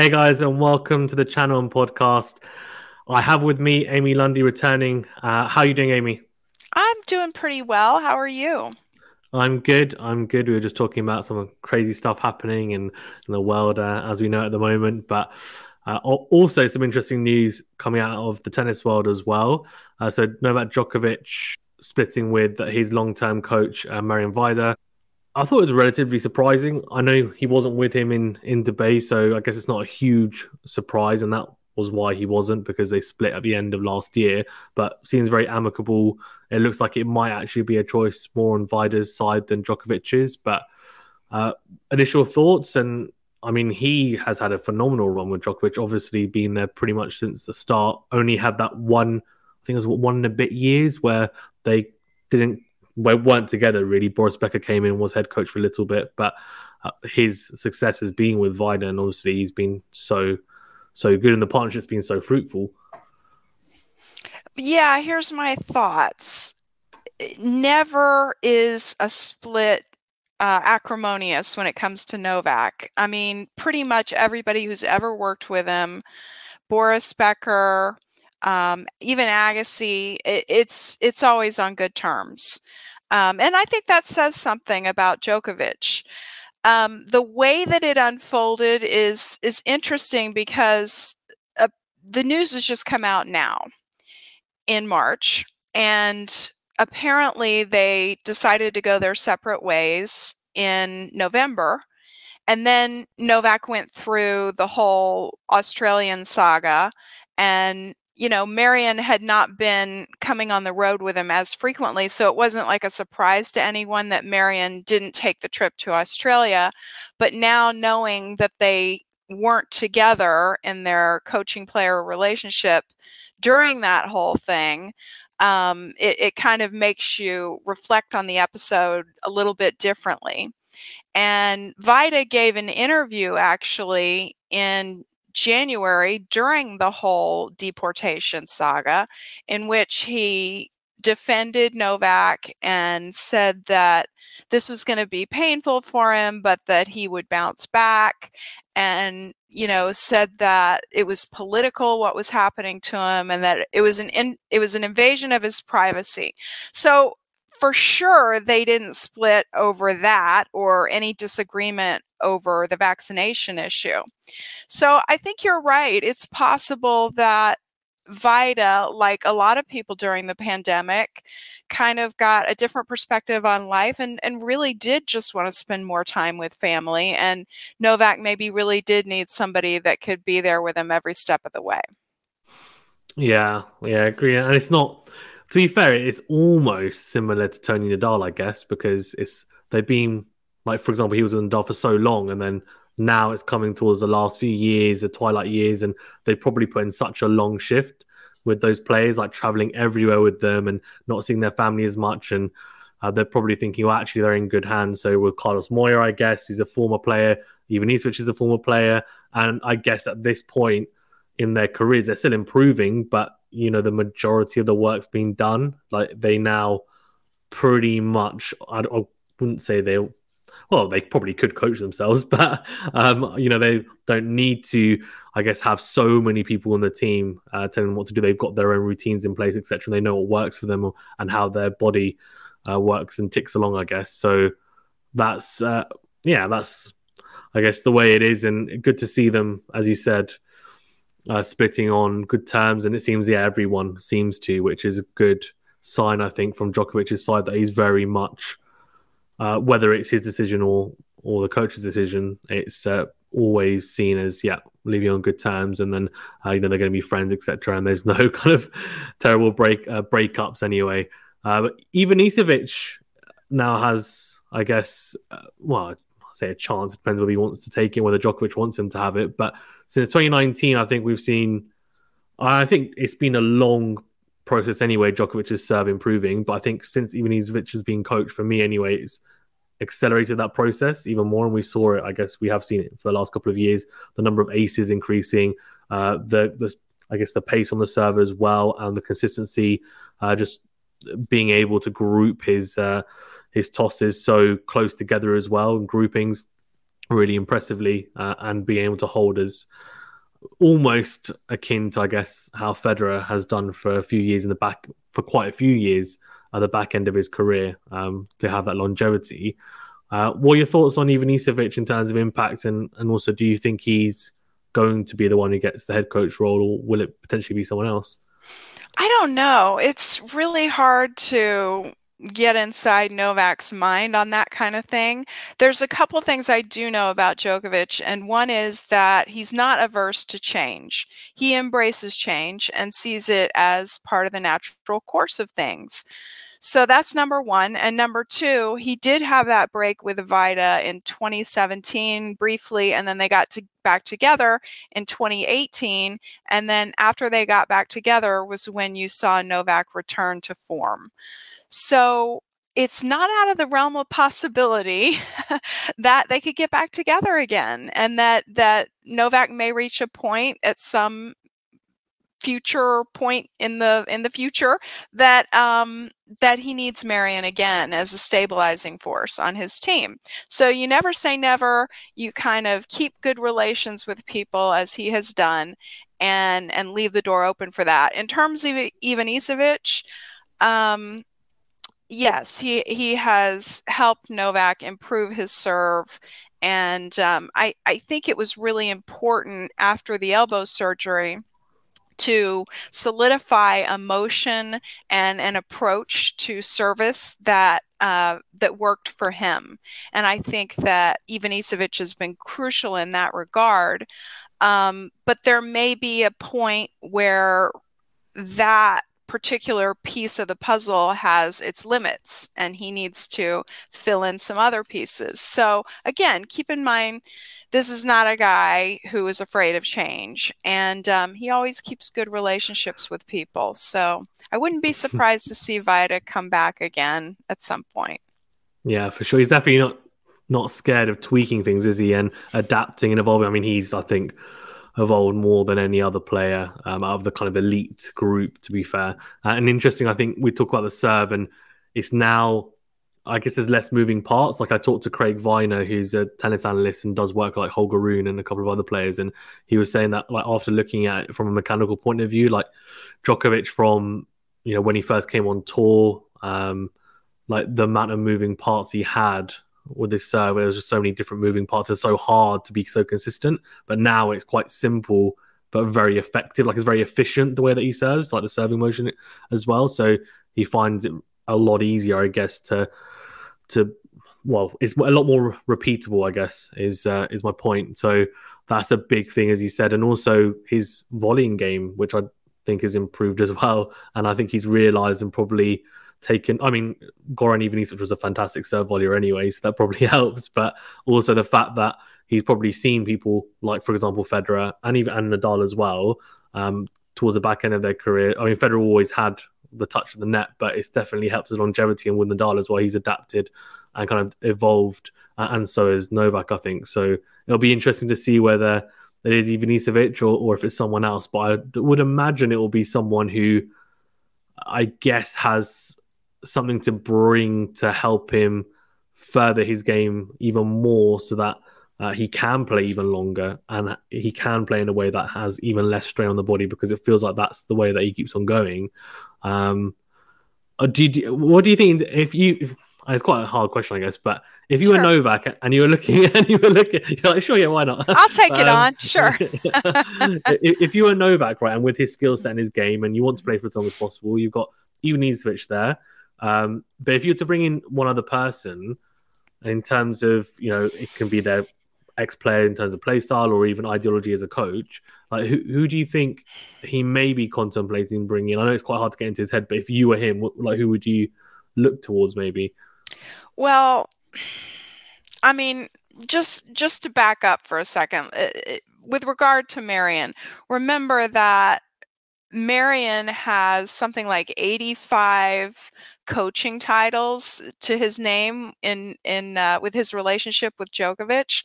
Hey guys, and welcome to the channel and podcast. I have with me Amy Lundy returning. Uh, how are you doing, Amy? I'm doing pretty well. How are you? I'm good. I'm good. We were just talking about some crazy stuff happening in, in the world uh, as we know at the moment, but uh, also some interesting news coming out of the tennis world as well. Uh, so Novak Djokovic splitting with his long-term coach uh, Marian Vajda. I thought it was relatively surprising. I know he wasn't with him in in Dubai, so I guess it's not a huge surprise, and that was why he wasn't because they split at the end of last year. But seems very amicable. It looks like it might actually be a choice more on Vajda's side than Djokovic's. But uh, initial thoughts, and I mean, he has had a phenomenal run with Djokovic. Obviously, been there pretty much since the start. Only had that one, I think it was one and a bit years where they didn't weren't together really. Boris Becker came in, was head coach for a little bit, but uh, his success has been with Vajda, and obviously he's been so so good, and the partnership's been so fruitful. Yeah, here's my thoughts. Never is a split uh, acrimonious when it comes to Novak. I mean, pretty much everybody who's ever worked with him, Boris Becker, um, even Agassi, it, it's it's always on good terms, um, and I think that says something about Djokovic. Um, the way that it unfolded is is interesting because uh, the news has just come out now in March, and apparently they decided to go their separate ways in November. And then Novak went through the whole Australian saga and you know, Marian had not been coming on the road with him as frequently, so it wasn't like a surprise to anyone that Marian didn't take the trip to Australia. But now knowing that they weren't together in their coaching player relationship during that whole thing, um, it, it kind of makes you reflect on the episode a little bit differently. And Vajda gave an interview actually in January during the whole deportation saga, in which he defended Novak and said that this was going to be painful for him, but that he would bounce back. And you know, said that it was political what was happening to him, and that it was an in, it was an invasion of his privacy. So for sure they didn't split over that or any disagreement over the vaccination issue. So I think you're right. It's possible that Vajda, like a lot of people during the pandemic, kind of got a different perspective on life and, and really did just want to spend more time with family. And Novak maybe really did need somebody that could be there with him every step of the way. Yeah, yeah, I agree. And it's not to be fair, it's almost similar to Tony Nadal, I guess, because it's they've been like, for example, he was in Nadal for so long, and then now it's coming towards the last few years, the twilight years, and they probably put in such a long shift with those players, like traveling everywhere with them and not seeing their family as much, and uh, they're probably thinking, well, actually, they're in good hands. So with Carlos Moya, I guess he's a former player, Ivanisevic is a former player, and I guess at this point in their careers, they're still improving, but you know the majority of the work's been done. Like they now pretty much, I, I wouldn't say they, well, they probably could coach themselves, but um, you know they don't need to. I guess have so many people on the team uh, telling them what to do. They've got their own routines in place, etc. They know what works for them and how their body uh, works and ticks along. I guess so. That's uh, yeah, that's I guess the way it is, and good to see them, as you said, uh, splitting on good terms, and it seems yeah everyone seems to, which is a good sign I think from Djokovic's side that he's very much uh, whether it's his decision or or the coach's decision, it's uh, always seen as yeah leaving on good terms, and then uh, you know they're going to be friends etc. And there's no kind of terrible break uh, breakups anyway. Uh, but Ivanisevic now has, I guess, uh, well, I'd say a chance. It depends whether he wants to take it, whether Djokovic wants him to have it. But since 2019, I think we've seen. I think it's been a long process anyway. Djokovic's serve improving, but I think since Ivanisevic has been coached, for me anyway, it's accelerated that process even more. And we saw it. I guess we have seen it for the last couple of years. The number of aces increasing, uh, the the I guess the pace on the serve as well, and the consistency. Uh, just being able to group his uh, his tosses so close together as well and groupings really impressively uh, and being able to hold as almost akin to, I guess, how Federer has done for a few years in the back, for quite a few years at the back end of his career um, to have that longevity. Uh, what are your thoughts on Ivanisevic in terms of impact, and and also do you think he's going to be the one who gets the head coach role, or will it potentially be someone else? I don't know. It's really hard to get inside Novak's mind on that kind of thing. There's a couple things I do know about Djokovic, and one is that he's not averse to change. He embraces change and sees it as part of the natural course of things. So that's number one. And number two, he did have that break with Vajda in 2017 briefly, and then they got to back together in 2018. And then after they got back together was when you saw Novak return to form. So it's not out of the realm of possibility that they could get back together again and that that Novak may reach a point at some future point in the in the future that um that he needs Marian again as a stabilizing force on his team. So you never say never. You kind of keep good relations with people as he has done and and leave the door open for that. In terms of Ivanisevic, um yes, he he has helped Novak improve his serve, and um, I I think it was really important after the elbow surgery to solidify a motion and an approach to service that uh, that worked for him. And I think that Ivanisevic has been crucial in that regard. Um, but there may be a point where that particular piece of the puzzle has its limits and he needs to fill in some other pieces. So, again, keep in mind this is not a guy who is afraid of change and um, he always keeps good relationships with people. So, I wouldn't be surprised to see Vajda come back again at some point. Yeah, for sure. He's definitely not not scared of tweaking things, is he? And adapting and evolving. I mean, he's I think evolved more than any other player um, out of the kind of elite group, to be fair. Uh, and interesting, I think we talk about the serve, and it's now, I guess there's less moving parts. Like I talked to Craig Viner, who's a tennis analyst and does work like Holger Rune and a couple of other players, and he was saying that like after looking at it from a mechanical point of view, like Djokovic from you know when he first came on tour, um, like the amount of moving parts he had with this serve. There's just so many different moving parts. It's so hard to be so consistent. But now it's quite simple, but very effective. Like it's very efficient the way that he serves, like the serving motion as well. So he finds it a lot easier, I guess, to to well, it's a lot more repeatable. I guess is uh, is my point. So that's a big thing, as you said, and also his volleying game, which I think has improved as well. And I think he's realised and probably taken. I mean, Goran Ivanisevic was a fantastic serve volleyer anyway, so that probably helps. But also the fact that he's probably seen people like, for example, Federer and even and Nadal as well um, towards the back end of their career. I mean, Federer always had the touch of the net, but it's definitely helped his longevity. And with Nadal as well, he's adapted and kind of evolved, uh, and so is Novak, I think. So it'll be interesting to see whether it is Ivanisevic or, or if it's someone else. But I would imagine it will be someone who I guess has something to bring to help him further his game even more so that uh, he can play even longer and he can play in a way that has even less strain on the body because it feels like that's the way that he keeps on going. Um, uh, do you, what do you think if you? If, it's quite a hard question, I guess. But if you sure. were Novak and you were looking and you were looking, you're like, sure, yeah, why not? I'll take it um, on, sure. if, if you were Novak, right, and with his skill set and his game, and you want to play for as long as possible, you've got Ivanisevic there. Um, but if you were to bring in one other person, in terms of you know, it can be their ex player in terms of play style or even ideology as a coach. Like, who who do you think he may be contemplating bringing? I know it's quite hard to get into his head, but if you were him, like, who would you look towards maybe? Well, I mean, just just to back up for a second, with regard to Marian, remember that Marian has something like 85 coaching titles to his name in in uh, with his relationship with Djokovic.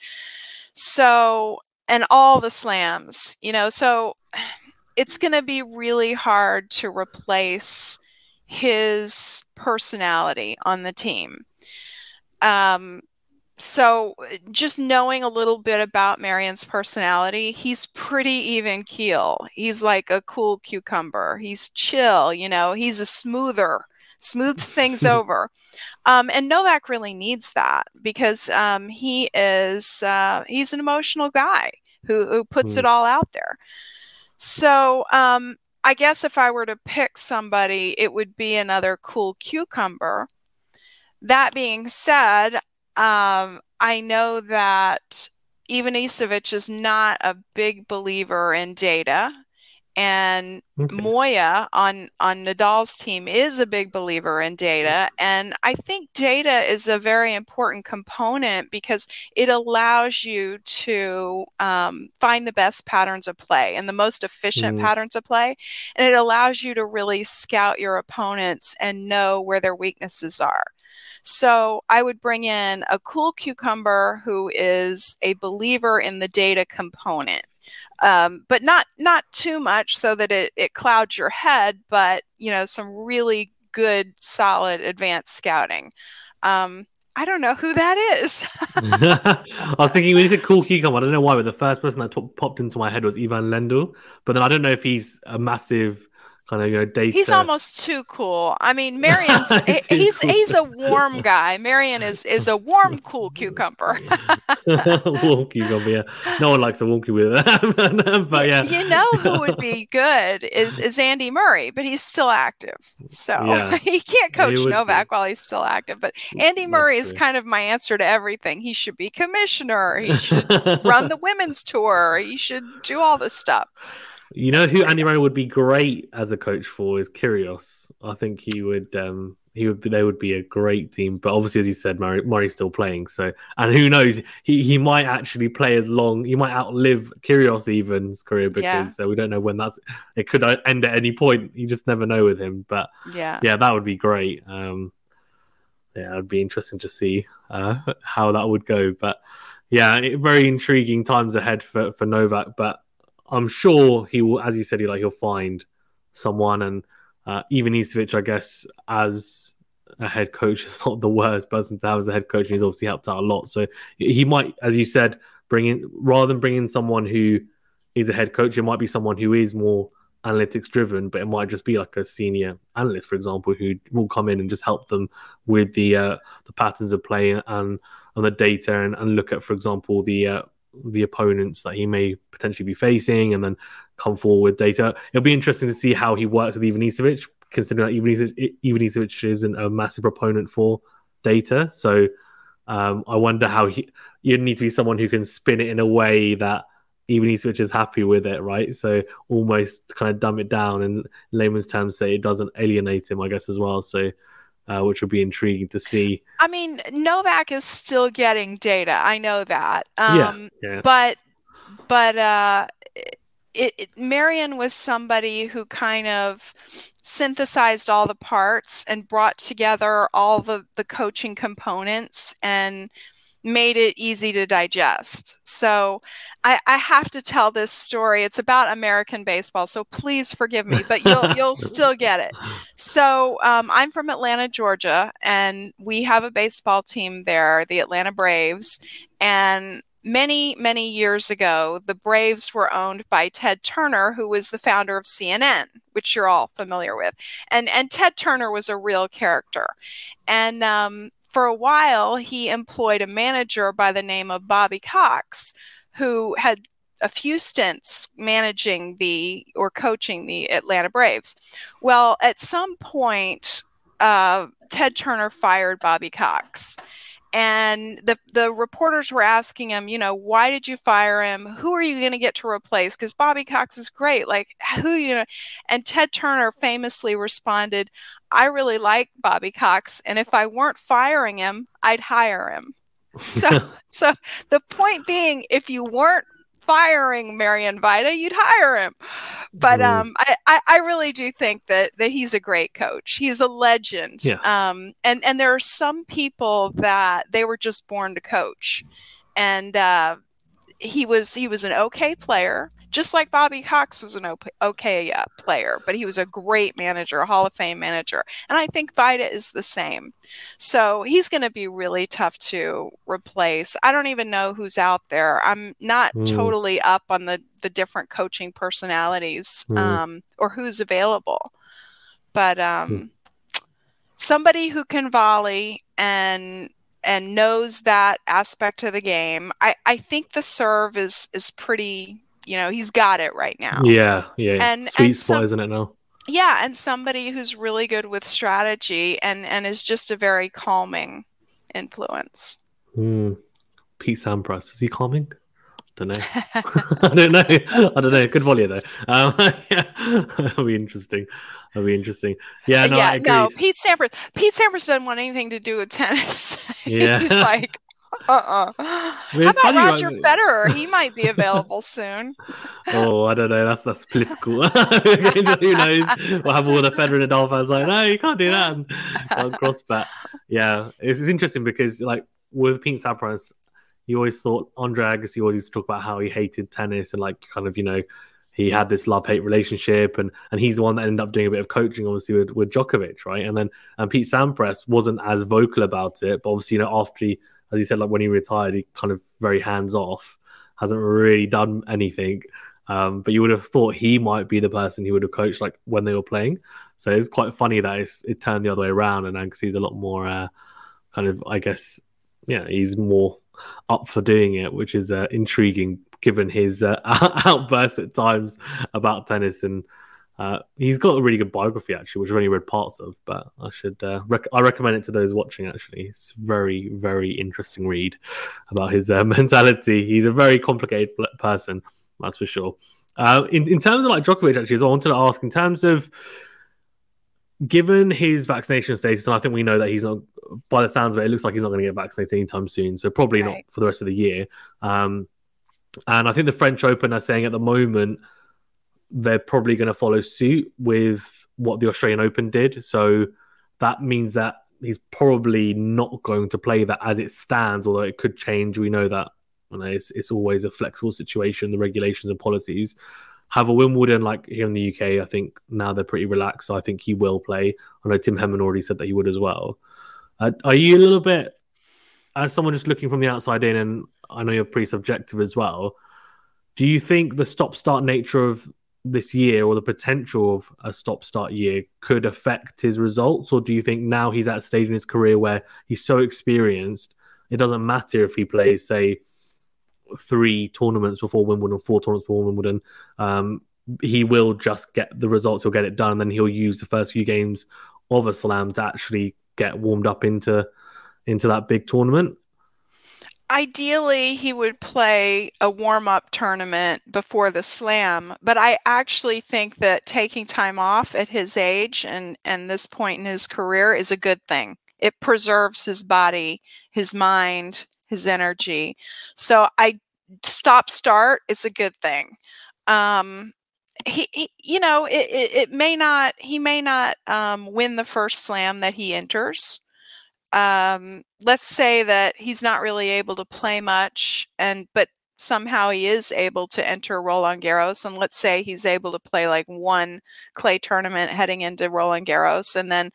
So and all the slams, you know, so it's going to be really hard to replace his personality on the team. Um, so just knowing a little bit about Marian's personality, he's pretty even keel. He's like a cool cucumber. He's chill, you know, he's a smoother, smooths things over. Um, and Novak really needs that because um, he is uh, he's an emotional guy who, who puts mm. it all out there. So um, I guess if I were to pick somebody, it would be another cool cucumber. That being said, um, I know that Ivan Ivanisevic is not a big believer in data. And okay. Moya on on Nadal's team is a big believer in data, and I think data is a very important component because it allows you to um, find the best patterns of play and the most efficient mm. patterns of play, and it allows you to really scout your opponents and know where their weaknesses are. So I would bring in a cool cucumber who is a believer in the data component. Um, but not not too much so that it, it clouds your head, but you know, some really good, solid advanced scouting. Um, I don't know who that is. I was thinking when you said cool cucumber, I don't know why, but the first person that t- popped into my head was Ivan Lendl. But then I don't know if he's a massive kind of you know data. He's almost too cool. I mean, Marian's he's cool. he's a warm guy. Marian is is a warm, cool cucumber. warm cucumber, yeah. No one likes a warm cucumber, but yeah. You know who would be good is is Andy Murray, but he's still active, so yeah. he can't coach he Novak be. while he's still active. But Andy Murray is kind of my answer to everything. He should be commissioner. He should run the women's tour. He should do all this stuff. You know who Andy Murray would be great as a coach for is Kyrgios. I think he would. Um, he would. They would be a great team. But obviously, as you said, Murray, Murray's still playing. So, and who knows? He he might actually play as long. He might outlive Kyrgios even's career because yeah. uh, we don't know when that's. It could end at any point. You just never know with him. But yeah, yeah, that would be great. Um, yeah, it'd be interesting to see uh, how that would go. But yeah, very intriguing times ahead for for Novak. But I'm sure he will, as you said, he like he'll find someone, and uh, Ivanisevic, I guess, as a head coach is not the worst person to have as a head coach, and he's obviously helped out a lot. So he might, as you said, bring in rather than bring in someone who is a head coach, it might be someone who is more analytics driven, but it might just be like a senior analyst, for example, who will come in and just help them with the uh, the patterns of play and and the data and, and look at, for example, the uh, the opponents that he may potentially be facing and then come forward with data. It'll be interesting to see how he works with Ivanisevic, considering that Ivanisevic isn't a massive proponent for data. So um, I wonder how he you need to be someone who can spin it in a way that Ivanisevic is happy with it, right? So almost kind of dumb it down and layman's terms say it doesn't alienate him, I guess, as well. So uh, which will be intriguing to see. I mean, Novak is still getting data. I know that. Um, yeah, yeah. But but uh, it, it, Marian was somebody who kind of synthesized all the parts and brought together all the the coaching components and made it easy to digest. So I, I, have to tell this story. It's about American baseball, so please forgive me, but you'll you'll still get it. So um, I'm from Atlanta, Georgia, and we have a baseball team there, the Atlanta Braves, and many many years ago the braves were owned by ted turner who was the founder of cnn which you're all familiar with and and ted turner was a real character and um, for a while, he employed a manager by the name of Bobby Cox, who had a few stints managing the or coaching the Atlanta Braves. Well, at some point, uh, Ted Turner fired Bobby Cox. And the, the reporters were asking him, you know, why did you fire him? Who are you going to get to replace? Because Bobby Cox is great. Like, who, you know? And Ted Turner famously responded, I really like Bobby Cox, and if I weren't firing him, I'd hire him. So, so the point being, if you weren't firing Marian Vajda, you'd hire him. But um, I, I, I, really do think that that he's a great coach. He's a legend. Yeah. Um, and and there are some people that they were just born to coach, and uh, he was he was an okay player just like Bobby Cox was an okay uh, player, but he was a great manager, a Hall of Fame manager. And I think Vajda is the same. So he's going to be really tough to replace. I don't even know who's out there. I'm not mm. totally up on the, the different coaching personalities mm. um, or who's available. But um, mm. somebody who can volley and and knows that aspect of the game. I, I think the serve is is pretty you know, he's got it right now. Yeah, yeah. And sweet and spot, some, isn't it now? Yeah, and somebody who's really good with strategy and and is just a very calming influence. Mm. Pete Sampras, is he calming? don't know. I don't know. I don't know. Good volley though. Um, yeah, that'll be interesting. That'll be interesting. Yeah, no, yeah, no. Pete Sampras. Pete Sampras doesn't want anything to do with tennis. Yeah, he's like, uh-uh. How about Roger? Federer? He might be available soon. Oh, I don't know. That's that's political. Who knows? We'll have all the Federer and Nadal fans like, no, you can't do that. And cross bet. Yeah, it's, it's, interesting because like with Pete Sampras, you always thought Andre Agassi always used to talk about how he hated tennis and like kind of you know he had this love hate relationship and and he's the one that ended up doing a bit of coaching obviously with, with Djokovic right and then and Pete Sampras wasn't as vocal about it but obviously you know after he as he said, like when he retired, he kind of very hands off, hasn't really done anything. Um, but you would have thought he might be the person he would have coached like when they were playing. So it's quite funny that it turned the other way around, and Agassi's a lot more uh, kind of, I guess, yeah, he's more up for doing it, which is uh, intriguing given his uh, outbursts at times about tennis and uh, he's got a really good biography actually, which I've only read parts of, but I should uh, rec- I recommend it to those watching. Actually, it's very very interesting read about his uh, mentality. He's a very complicated person, that's for sure. Uh, in in terms of like Djokovic, actually, as well, I wanted to ask in terms of given his vaccination status, and I think we know that he's not. By the sounds of it, it looks like he's not going to get vaccinated anytime soon, so probably right. not for the rest of the year. Um, and I think the French Open are saying at the moment they're probably going to follow suit with what the Australian Open did. So that means that he's probably not going to play that as it stands, although it could change. We know that you know, it's, it's always a flexible situation, the regulations and policies. Have a Wimbledon like here in the UK, I think now they're pretty relaxed. So I think he will play. I know Tim Henman already said that he would as well. Uh, are you a little bit, as someone just looking from the outside in, and I know you're pretty subjective as well, do you think the stop start nature of this year or the potential of a stop start year could affect his results? Or do you think now he's at a stage in his career where he's so experienced, it doesn't matter if he plays, say, three tournaments before Wimbledon, four tournaments before Wimbledon, um, he will just get the results, he'll get it done, and then he'll use the first few games of a slam to actually get warmed up into into that big tournament. Ideally, he would play a warm up tournament before the slam, but I actually think that taking time off at his age and, and this point in his career is a good thing. It preserves his body, his mind, his energy. So I stop start is a good thing. Um, he, he, you know, it, it, it, may not, he may not um, win the first slam that he enters um, let's say that he's not really able to play much and but somehow he is able to enter Roland Garros and let's say he's able to play like one clay tournament heading into Roland Garros and then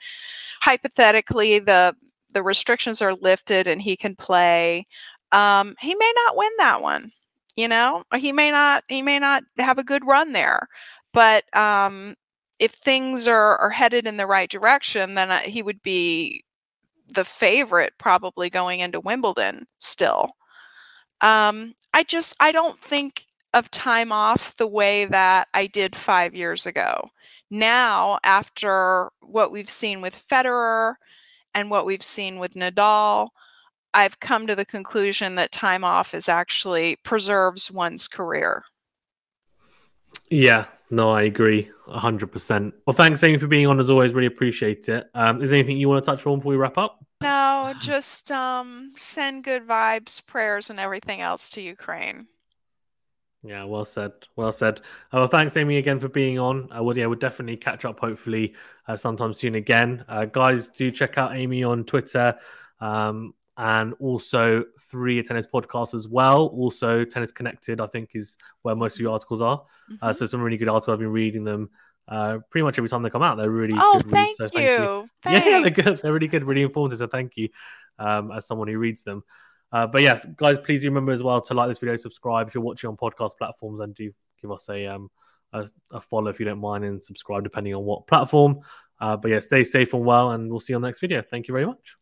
hypothetically the the restrictions are lifted and he can play um, he may not win that one you know? He may not he may not have a good run there but um, if things are, are headed in the right direction then uh, he would be the favorite probably going into Wimbledon still. Um, I just I don't think of time off the way that I did five years ago. Now, after what we've seen with Federer and what we've seen with Nadal, I've come to the conclusion that time off is actually preserves one's career. Yeah, no, I agree 100%. Well, thanks, Amy, for being on as always. Really appreciate it. Um, is there anything you want to touch on before we wrap up? No, just um, send good vibes, prayers, and everything else to Ukraine. Yeah, well said. Well said. Uh, well, thanks, Amy, again for being on. Uh, well, yeah, we'll definitely catch up hopefully uh, sometime soon again. Uh, guys, do check out Amy on Twitter. Um, and also three tennis podcasts as well. Also, Tennis Connected, I think, is where most of your articles are. Mm-hmm. Uh, so some really good articles. I've been reading them uh, pretty much every time they come out. They're really oh, good thank, reads, you. so thank Yeah, they're good. They're really good, really informative. So thank you, um, as someone who reads them. Uh, but yeah, guys, please remember as well to like this video, subscribe if you're watching on podcast platforms, and do give us a um a, a follow if you don't mind, and subscribe depending on what platform. Uh, but yeah, stay safe and well, and we'll see you on the next video. Thank you very much.